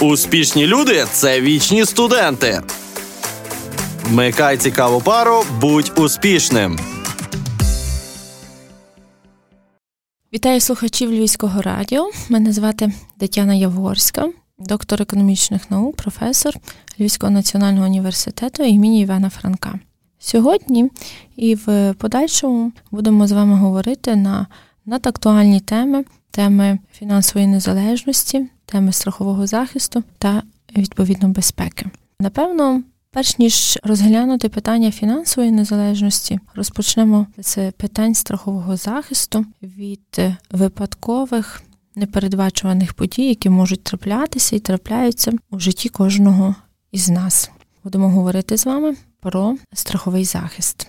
Успішні люди це вічні студенти. Вмикай цікаву пару, будь успішним. Вітаю слухачів Львівського радіо. Мене звати Тетяна Яворська, доктор економічних наук, професор Львівського національного університету імені Івана Франка. Сьогодні і в подальшому будемо з вами говорити на надактуальні теми, теми фінансової незалежності, теми страхового захисту та відповідно безпеки. Напевно, перш ніж розглянути питання фінансової незалежності, розпочнемо з питань страхового захисту від випадкових непередбачуваних подій, які можуть траплятися і трапляються у житті кожного із нас. Будемо говорити з вами про страховий захист.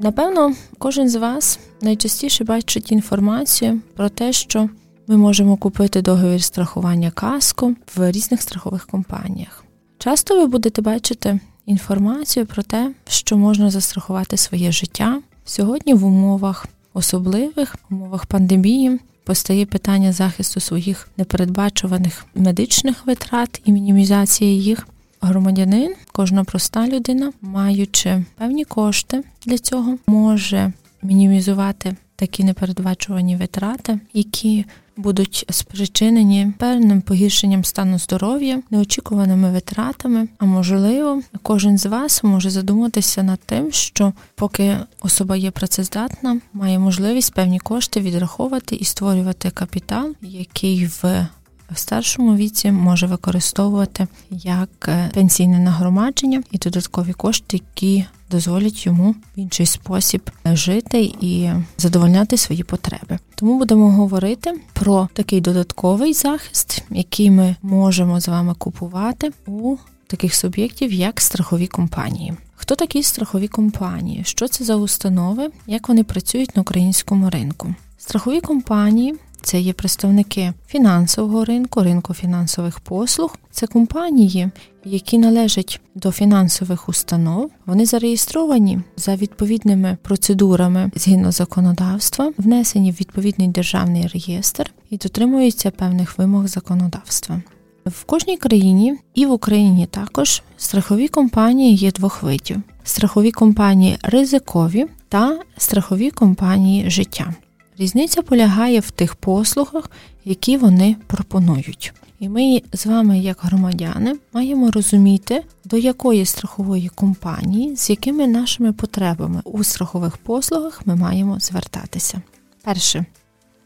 Напевно, кожен з вас найчастіше бачить інформацію про те, що ми можемо купити договір страхування каско в різних страхових компаніях. Часто ви будете бачити інформацію про те, що можна застрахувати своє життя. Сьогодні в умовах особливих в умовах пандемії постає питання захисту своїх непередбачуваних медичних витрат і мінімізації їх. Громадянин, кожна проста людина, маючи певні кошти для цього, може мінімізувати такі непередбачувані витрати, які будуть спричинені певним погіршенням стану здоров'я, неочікуваними витратами. А можливо, кожен з вас може задуматися над тим, що поки особа є працездатна, має можливість певні кошти відраховувати і створювати капітал, який в в старшому віці може використовувати як е, пенсійне нагромадження і додаткові кошти, які дозволять йому в інший спосіб жити і задовольняти свої потреби. Тому будемо говорити про такий додатковий захист, який ми можемо з вами купувати у таких суб'єктів, як страхові компанії. Хто такі страхові компанії? Що це за установи? Як вони працюють на українському ринку? Страхові компанії це є представники фінансового ринку, ринку фінансових послуг. Це компанії, які належать до фінансових установ. Вони зареєстровані за відповідними процедурами згідно законодавства, внесені в відповідний державний реєстр і дотримуються певних вимог законодавства. В кожній країні і в Україні також страхові компанії є двох видів: страхові компанії ризикові та страхові компанії життя. Різниця полягає в тих послугах, які вони пропонують. І ми з вами, як громадяни, маємо розуміти, до якої страхової компанії, з якими нашими потребами у страхових послугах ми маємо звертатися. Перше,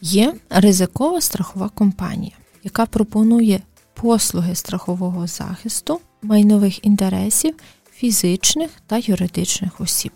є ризикова страхова компанія, яка пропонує послуги страхового захисту майнових інтересів фізичних та юридичних осіб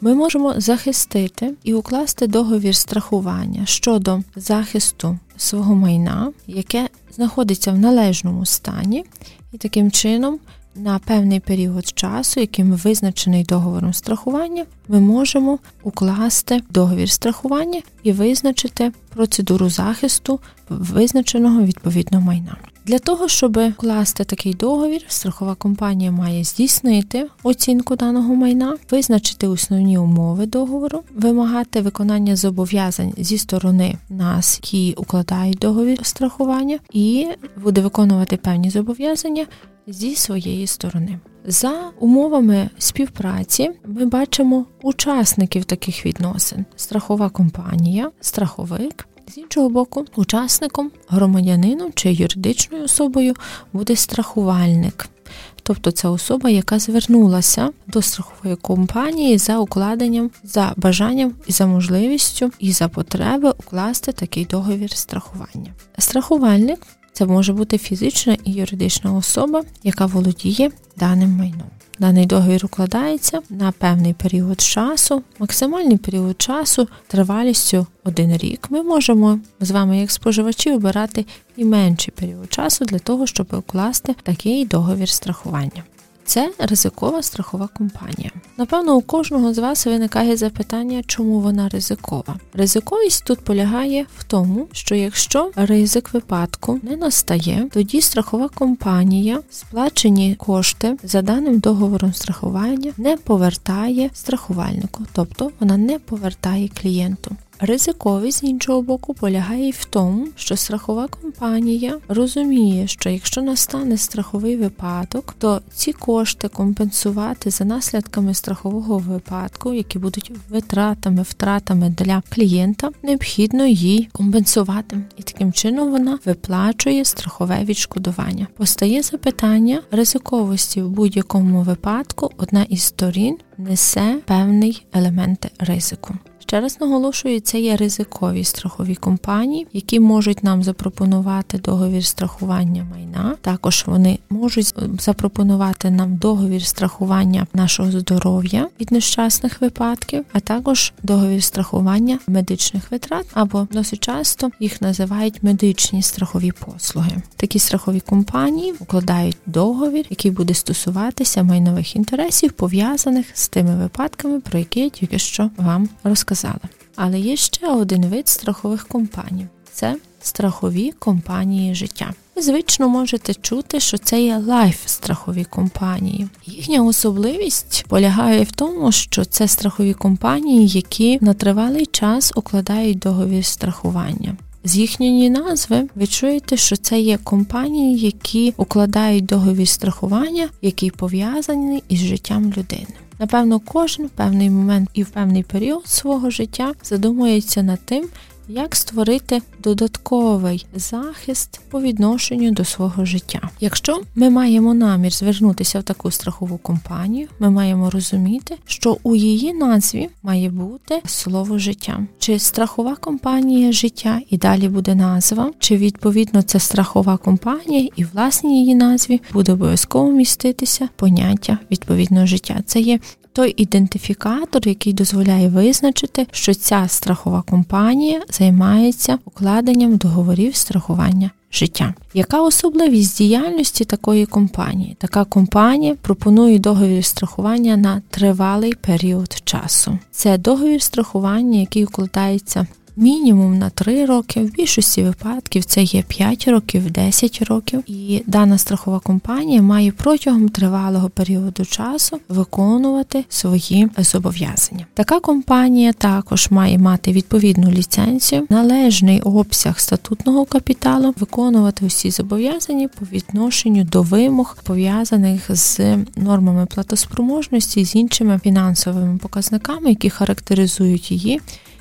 ми можемо захистити і укласти договір страхування щодо захисту свого майна, яке знаходиться в належному стані, і таким чином. На певний період часу, яким визначений договором страхування, ми можемо укласти договір страхування і визначити процедуру захисту визначеного відповідно майна. Для того, щоб вкласти такий договір, страхова компанія має здійснити оцінку даного майна, визначити основні умови договору, вимагати виконання зобов'язань зі сторони нас, які укладають договір страхування, і буде виконувати певні зобов'язання зі своєї сторони. За умовами співпраці ми бачимо учасників таких відносин: страхова компанія, страховик. З іншого боку, учасником, громадянином чи юридичною особою буде страхувальник, тобто це особа, яка звернулася до страхової компанії за укладенням, за бажанням і за можливістю і за потреби укласти такий договір страхування. Страхувальник це може бути фізична і юридична особа, яка володіє даним майном. Даний договір укладається на певний період часу, максимальний період часу тривалістю один рік. Ми можемо з вами, як споживачі, обирати і менший період часу для того, щоб укласти такий договір страхування. Це ризикова страхова компанія. Напевно, у кожного з вас виникає запитання, чому вона ризикова. Ризиковість тут полягає в тому, що якщо ризик випадку не настає, тоді страхова компанія сплачені кошти за даним договором страхування не повертає страхувальнику, тобто вона не повертає клієнту. Ризиковість з іншого боку полягає в тому, що страхова компанія розуміє, що якщо настане страховий випадок, то ці кошти компенсувати за наслідками страхового випадку, які будуть витратами, втратами для клієнта, необхідно їй компенсувати, і таким чином вона виплачує страхове відшкодування. Постає запитання ризиковості в будь-якому випадку. Одна із сторін несе певний елемент ризику. Ще раз наголошую, це є ризикові страхові компанії, які можуть нам запропонувати договір страхування майна. Також вони можуть запропонувати нам договір страхування нашого здоров'я від нещасних випадків, а також договір страхування медичних витрат, або досить часто їх називають медичні страхові послуги. Такі страхові компанії укладають договір, який буде стосуватися майнових інтересів, пов'язаних з тими випадками, про які я тільки що вам розказала. Але є ще один вид страхових компаній це страхові компанії життя. Ви звично можете чути, що це є лайф-страхові компанії. Їхня особливість полягає в тому, що це страхові компанії, які на тривалий час укладають договір страхування. З їхньої назви ви чуєте, що це є компанії, які укладають договір страхування, який пов'язаний із життям людини. Напевно, кожен в певний момент і в певний період свого життя задумується над тим, як створити додатковий захист по відношенню до свого життя. Якщо ми маємо намір звернутися в таку страхову компанію, ми маємо розуміти, що у її назві має бути слово життя, чи страхова компанія життя, і далі буде назва, чи відповідно це страхова компанія, і власній її назві буде обов'язково міститися поняття відповідного життя. Це є той ідентифікатор, який дозволяє визначити, що ця страхова компанія займається укладенням договорів страхування. Життя. Яка особливість діяльності такої компанії? Така компанія пропонує договір страхування на тривалий період часу. Це договір страхування, який укладається мінімум на 3 роки. В більшості випадків це є 5 років, 10 років. І дана страхова компанія має протягом тривалого періоду часу виконувати свої зобов'язання. Така компанія також має мати відповідну ліцензію, належний обсяг статутного капіталу, виконувати усі зобов'язання по відношенню до вимог пов'язаних з нормами платоспроможності з іншими фінансовими показниками, які характеризують її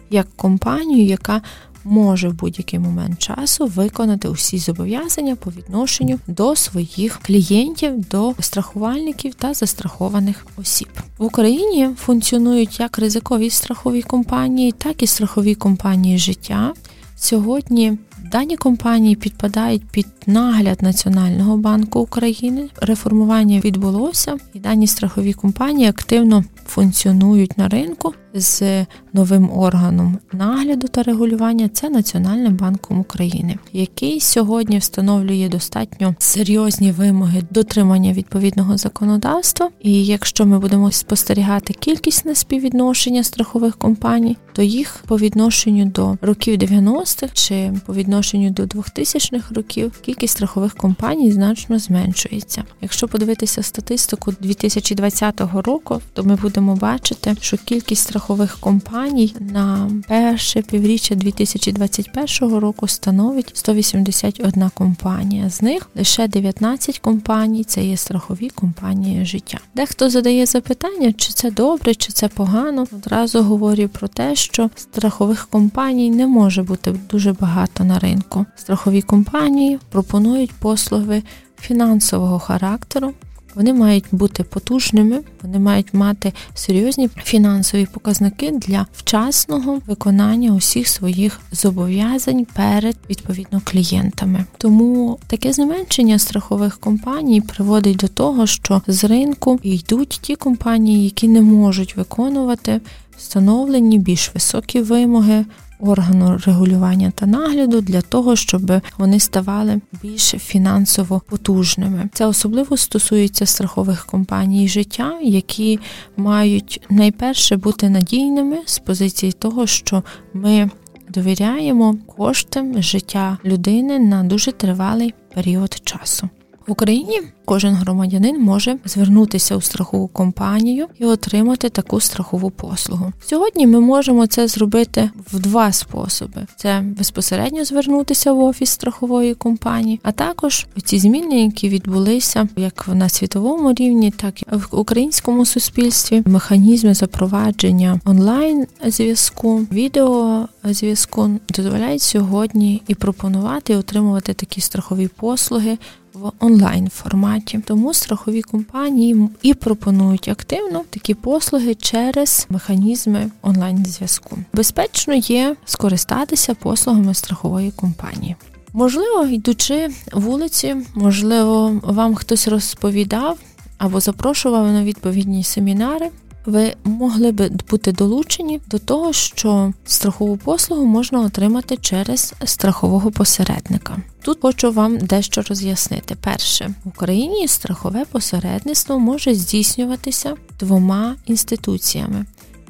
як компанію, яка може в будь-який момент часу виконати усі зобов'язання по відношенню до своїх клієнтів, до страхувальників та застрахованих осіб в Україні. Функціонують як ризикові страхові компанії, так і страхові компанії життя. Сьогодні дані компанії підпадають під нагляд Національного банку України. Реформування відбулося, і дані страхові компанії активно функціонують на ринку з новим органом нагляду та регулювання. Це Національним банком України, який сьогодні встановлює достатньо серйозні вимоги дотримання відповідного законодавства. І якщо ми будемо спостерігати кількісне співвідношення страхових компаній, то їх по відношенню до років 90-х чи по відношенню до 2000-х років кількість страхових компаній значно зменшується. Якщо подивитися статистику 2020 року, то ми будемо бачити, що кількість страхових компаній на перше півріччя 2021 року становить 181 компанія. З них лише 19 компаній це є страхові компанії життя. Дехто задає запитання, чи це добре, чи це погано. Одразу говорю про те, що страхових компаній не може бути дуже багато на ринку. Страхові компанії пропонують послуги фінансового характеру. Вони мають бути потужними, вони мають мати серйозні фінансові показники для вчасного виконання усіх своїх зобов'язань перед відповідно клієнтами. Тому таке зменшення страхових компаній приводить до того, що з ринку йдуть ті компанії, які не можуть виконувати встановлені більш високі вимоги органу регулювання та нагляду для того, щоб вони ставали більш фінансово потужними. Це особливо стосується страхових компаній життя, які мають найперше бути надійними з позиції того, що ми довіряємо коштам життя людини на дуже тривалий період часу. В Україні кожен громадянин може звернутися у страхову компанію і отримати таку страхову послугу. Сьогодні ми можемо це зробити в два способи: це безпосередньо звернутися в офіс страхової компанії, а також ці зміни, які відбулися як на світовому рівні, так і в українському суспільстві. Механізми запровадження онлайн зв'язку, відео зв'язку дозволяють сьогодні і пропонувати і отримувати такі страхові послуги в онлайн форматі. Тому страхові компанії і пропонують активно такі послуги через механізми онлайн зв'язку. Безпечно є скористатися послугами страхової компанії. Можливо, йдучи вулиці, можливо, вам хтось розповідав або запрошував на відповідні семінари ви могли би бути долучені до того, що страхову послугу можна отримати через страхового посередника. Тут хочу вам дещо роз'яснити. Перше, в Україні страхове посередництво може здійснюватися двома інституціями: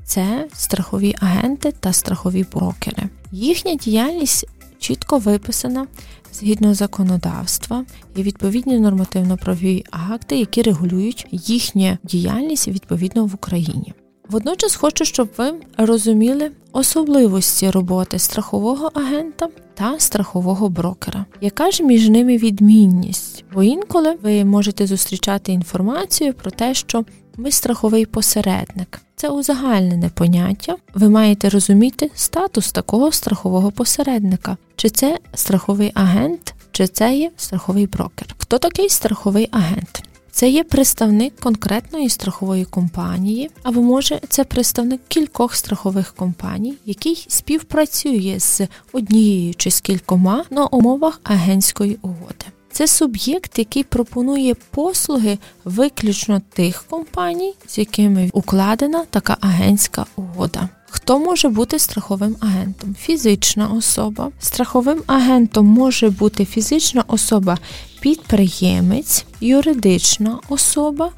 це страхові агенти та страхові брокери. Їхня діяльність чітко виписана згідно законодавства і відповідні нормативно-правові акти, які регулюють їхню діяльність відповідно в Україні. Водночас хочу, щоб ви розуміли особливості роботи страхового агента та страхового брокера. Яка ж між ними відмінність? Бо інколи ви можете зустрічати інформацію про те, що ми страховий посередник. Це узагальнене поняття. Ви маєте розуміти статус такого страхового посередника, чи це страховий агент, чи це є страховий брокер. Хто такий страховий агент? Це є представник конкретної страхової компанії, або може це представник кількох страхових компаній, який співпрацює з однією чи з кількома на умовах агентської угоди. Це суб'єкт, який пропонує послуги виключно тих компаній, з якими укладена така агентська угода. Хто може бути страховим агентом? Фізична особа. Страховим агентом може бути фізична особа, підприємець, юридична особа,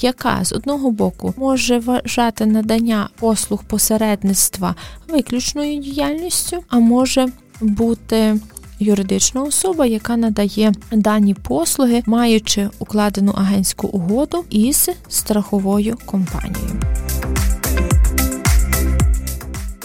яка з одного боку може вважати надання послуг посередництва виключною діяльністю, а може бути юридична особа, яка надає дані послуги, маючи укладену агентську угоду із страховою компанією.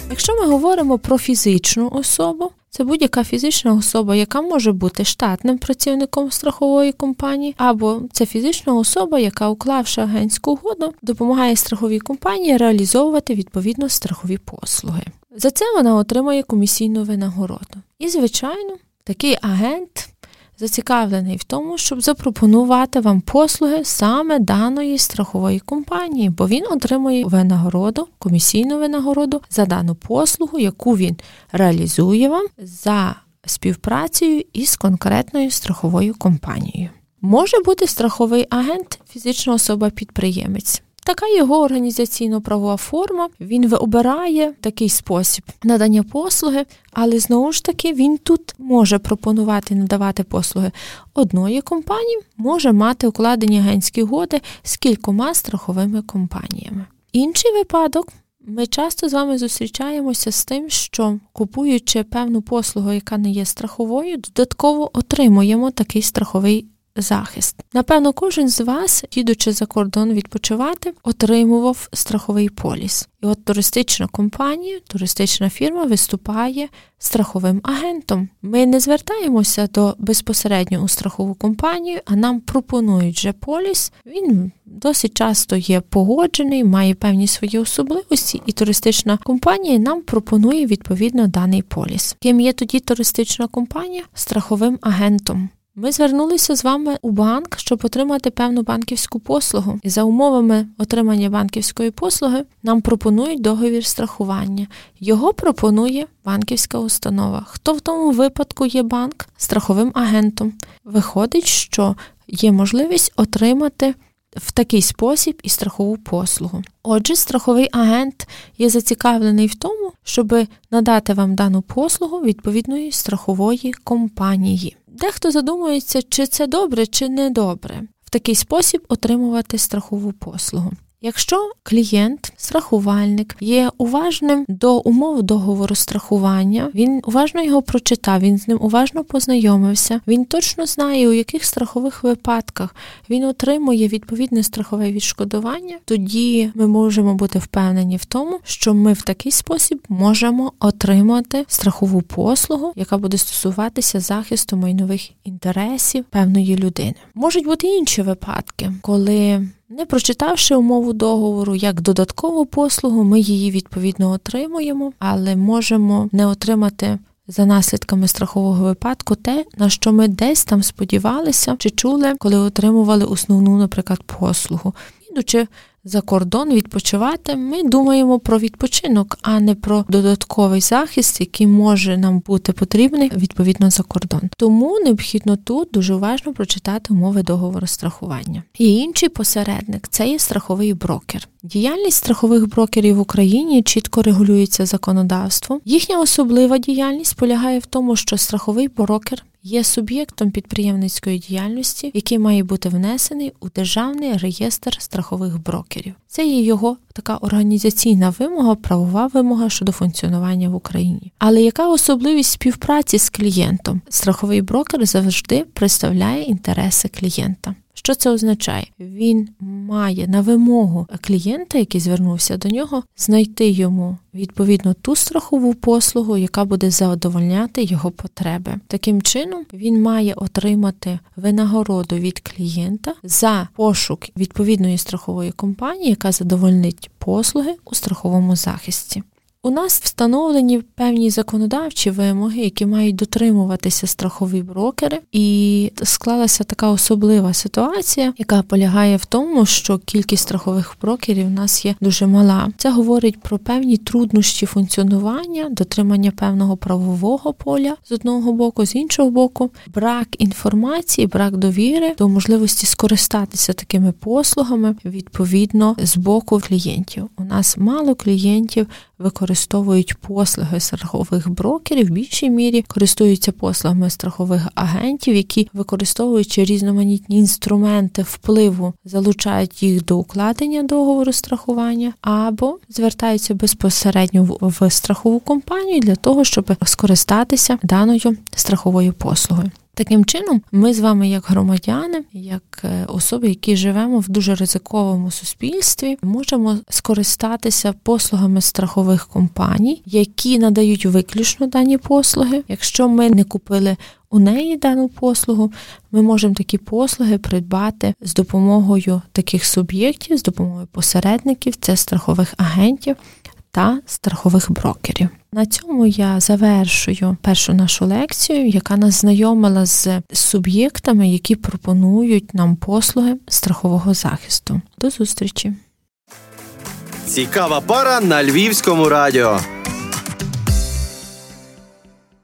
Якщо ми говоримо про фізичну особу, це будь-яка фізична особа, яка може бути штатним працівником страхової компанії, або це фізична особа, яка, уклавши агентську угоду, допомагає страховій компанії реалізовувати відповідно страхові послуги. За це вона отримує комісійну винагороду. І, звичайно, такий агент зацікавлений в тому, щоб запропонувати вам послуги саме даної страхової компанії, бо він отримує винагороду, комісійну винагороду за дану послугу, яку він реалізує вам за співпрацею із конкретною страховою компанією. Може бути страховий агент, фізична особа-підприємець. Така його організаційно-правова форма. Він обирає такий спосіб надання послуги, але знову ж таки він тут може пропонувати надавати послуги одної компанії, може мати укладені агентські угоди з кількома страховими компаніями. Інший випадок. Ми часто з вами зустрічаємося з тим, що купуючи певну послугу, яка не є страховою, додатково отримуємо такий страховий захист. Напевно, кожен з вас, їдучи за кордон відпочивати, отримував страховий поліс. І от туристична компанія, туристична фірма виступає страховим агентом. Ми не звертаємося до безпосередньо у страхову компанію, а нам пропонують вже поліс. Він досить часто є погоджений, має певні свої особливості, і туристична компанія нам пропонує відповідно даний поліс. Ким є тоді туристична компанія? Страховим агентом. Ми звернулися з вами у банк, щоб отримати певну банківську послугу. І за умовами отримання банківської послуги нам пропонують договір страхування. Його пропонує банківська установа. Хто в тому випадку є банк страховим агентом? Виходить, що є можливість отримати. В такий спосіб і страхову послугу. Отже, страховий агент є зацікавлений в тому, щоб надати вам дану послугу відповідної страхової компанії. Дехто задумується, чи це добре, чи не добре в такий спосіб отримувати страхову послугу. Якщо клієнт, страхувальник є уважним до умов договору страхування, він уважно його прочитав, він з ним уважно познайомився, він точно знає, у яких страхових випадках він отримує відповідне страхове відшкодування, тоді ми можемо бути впевнені в тому, що ми в такий спосіб можемо отримати страхову послугу, яка буде стосуватися захисту майнових інтересів певної людини. Можуть бути інші випадки, коли не прочитавши умову договору як додаткову послугу, ми її відповідно отримуємо, але можемо не отримати. За наслідками страхового випадку, те, на що ми десь там сподівалися чи чули, коли отримували основну, наприклад, послугу, ідучи за кордон відпочивати, ми думаємо про відпочинок, а не про додатковий захист, який може нам бути потрібний відповідно за кордон. Тому необхідно тут дуже уважно прочитати умови договору страхування. І інший посередник це є страховий брокер. Діяльність страхових брокерів в Україні чітко регулюється законодавством. Їхня особлива діяльність полягає в тому, що страховий брокер є суб'єктом підприємницької діяльності, який має бути внесений у державний реєстр страхових брокерів. Це є його така організаційна вимога, правова вимога щодо функціонування в Україні. Але яка особливість співпраці з клієнтом? Страховий брокер завжди представляє інтереси клієнта. Що це означає? Він має на вимогу клієнта, який звернувся до нього, знайти йому відповідно ту страхову послугу, яка буде задовольняти його потреби. Таким чином він має отримати винагороду від клієнта за пошук відповідної страхової компанії, яка задовольнить послуги у страховому захисті. У нас встановлені певні законодавчі вимоги, які мають дотримуватися страхові брокери, і склалася така особлива ситуація, яка полягає в тому, що кількість страхових брокерів у нас є дуже мала. Це говорить про певні труднощі функціонування, дотримання певного правового поля з одного боку, з іншого боку, брак інформації, брак довіри до можливості скористатися такими послугами відповідно з боку клієнтів. У нас мало клієнтів використовують послуги страхових брокерів в більшій мірі користуються послугами страхових агентів, які використовуючи різноманітні інструменти впливу, залучають їх до укладення договору страхування, або звертаються безпосередньо в страхову компанію для того, щоб скористатися даною страховою послугою. Таким чином, ми з вами, як громадяни, як е, особи, які живемо в дуже ризиковому суспільстві, можемо скористатися послугами страхових компаній, які надають виключно дані послуги. Якщо ми не купили у неї дану послугу, ми можемо такі послуги придбати з допомогою таких суб'єктів, з допомогою посередників, це страхових агентів та страхових брокерів. На цьому я завершую першу нашу лекцію, яка нас знайомила з суб'єктами, які пропонують нам послуги страхового захисту. До зустрічі! Цікава пара на львівському радіо.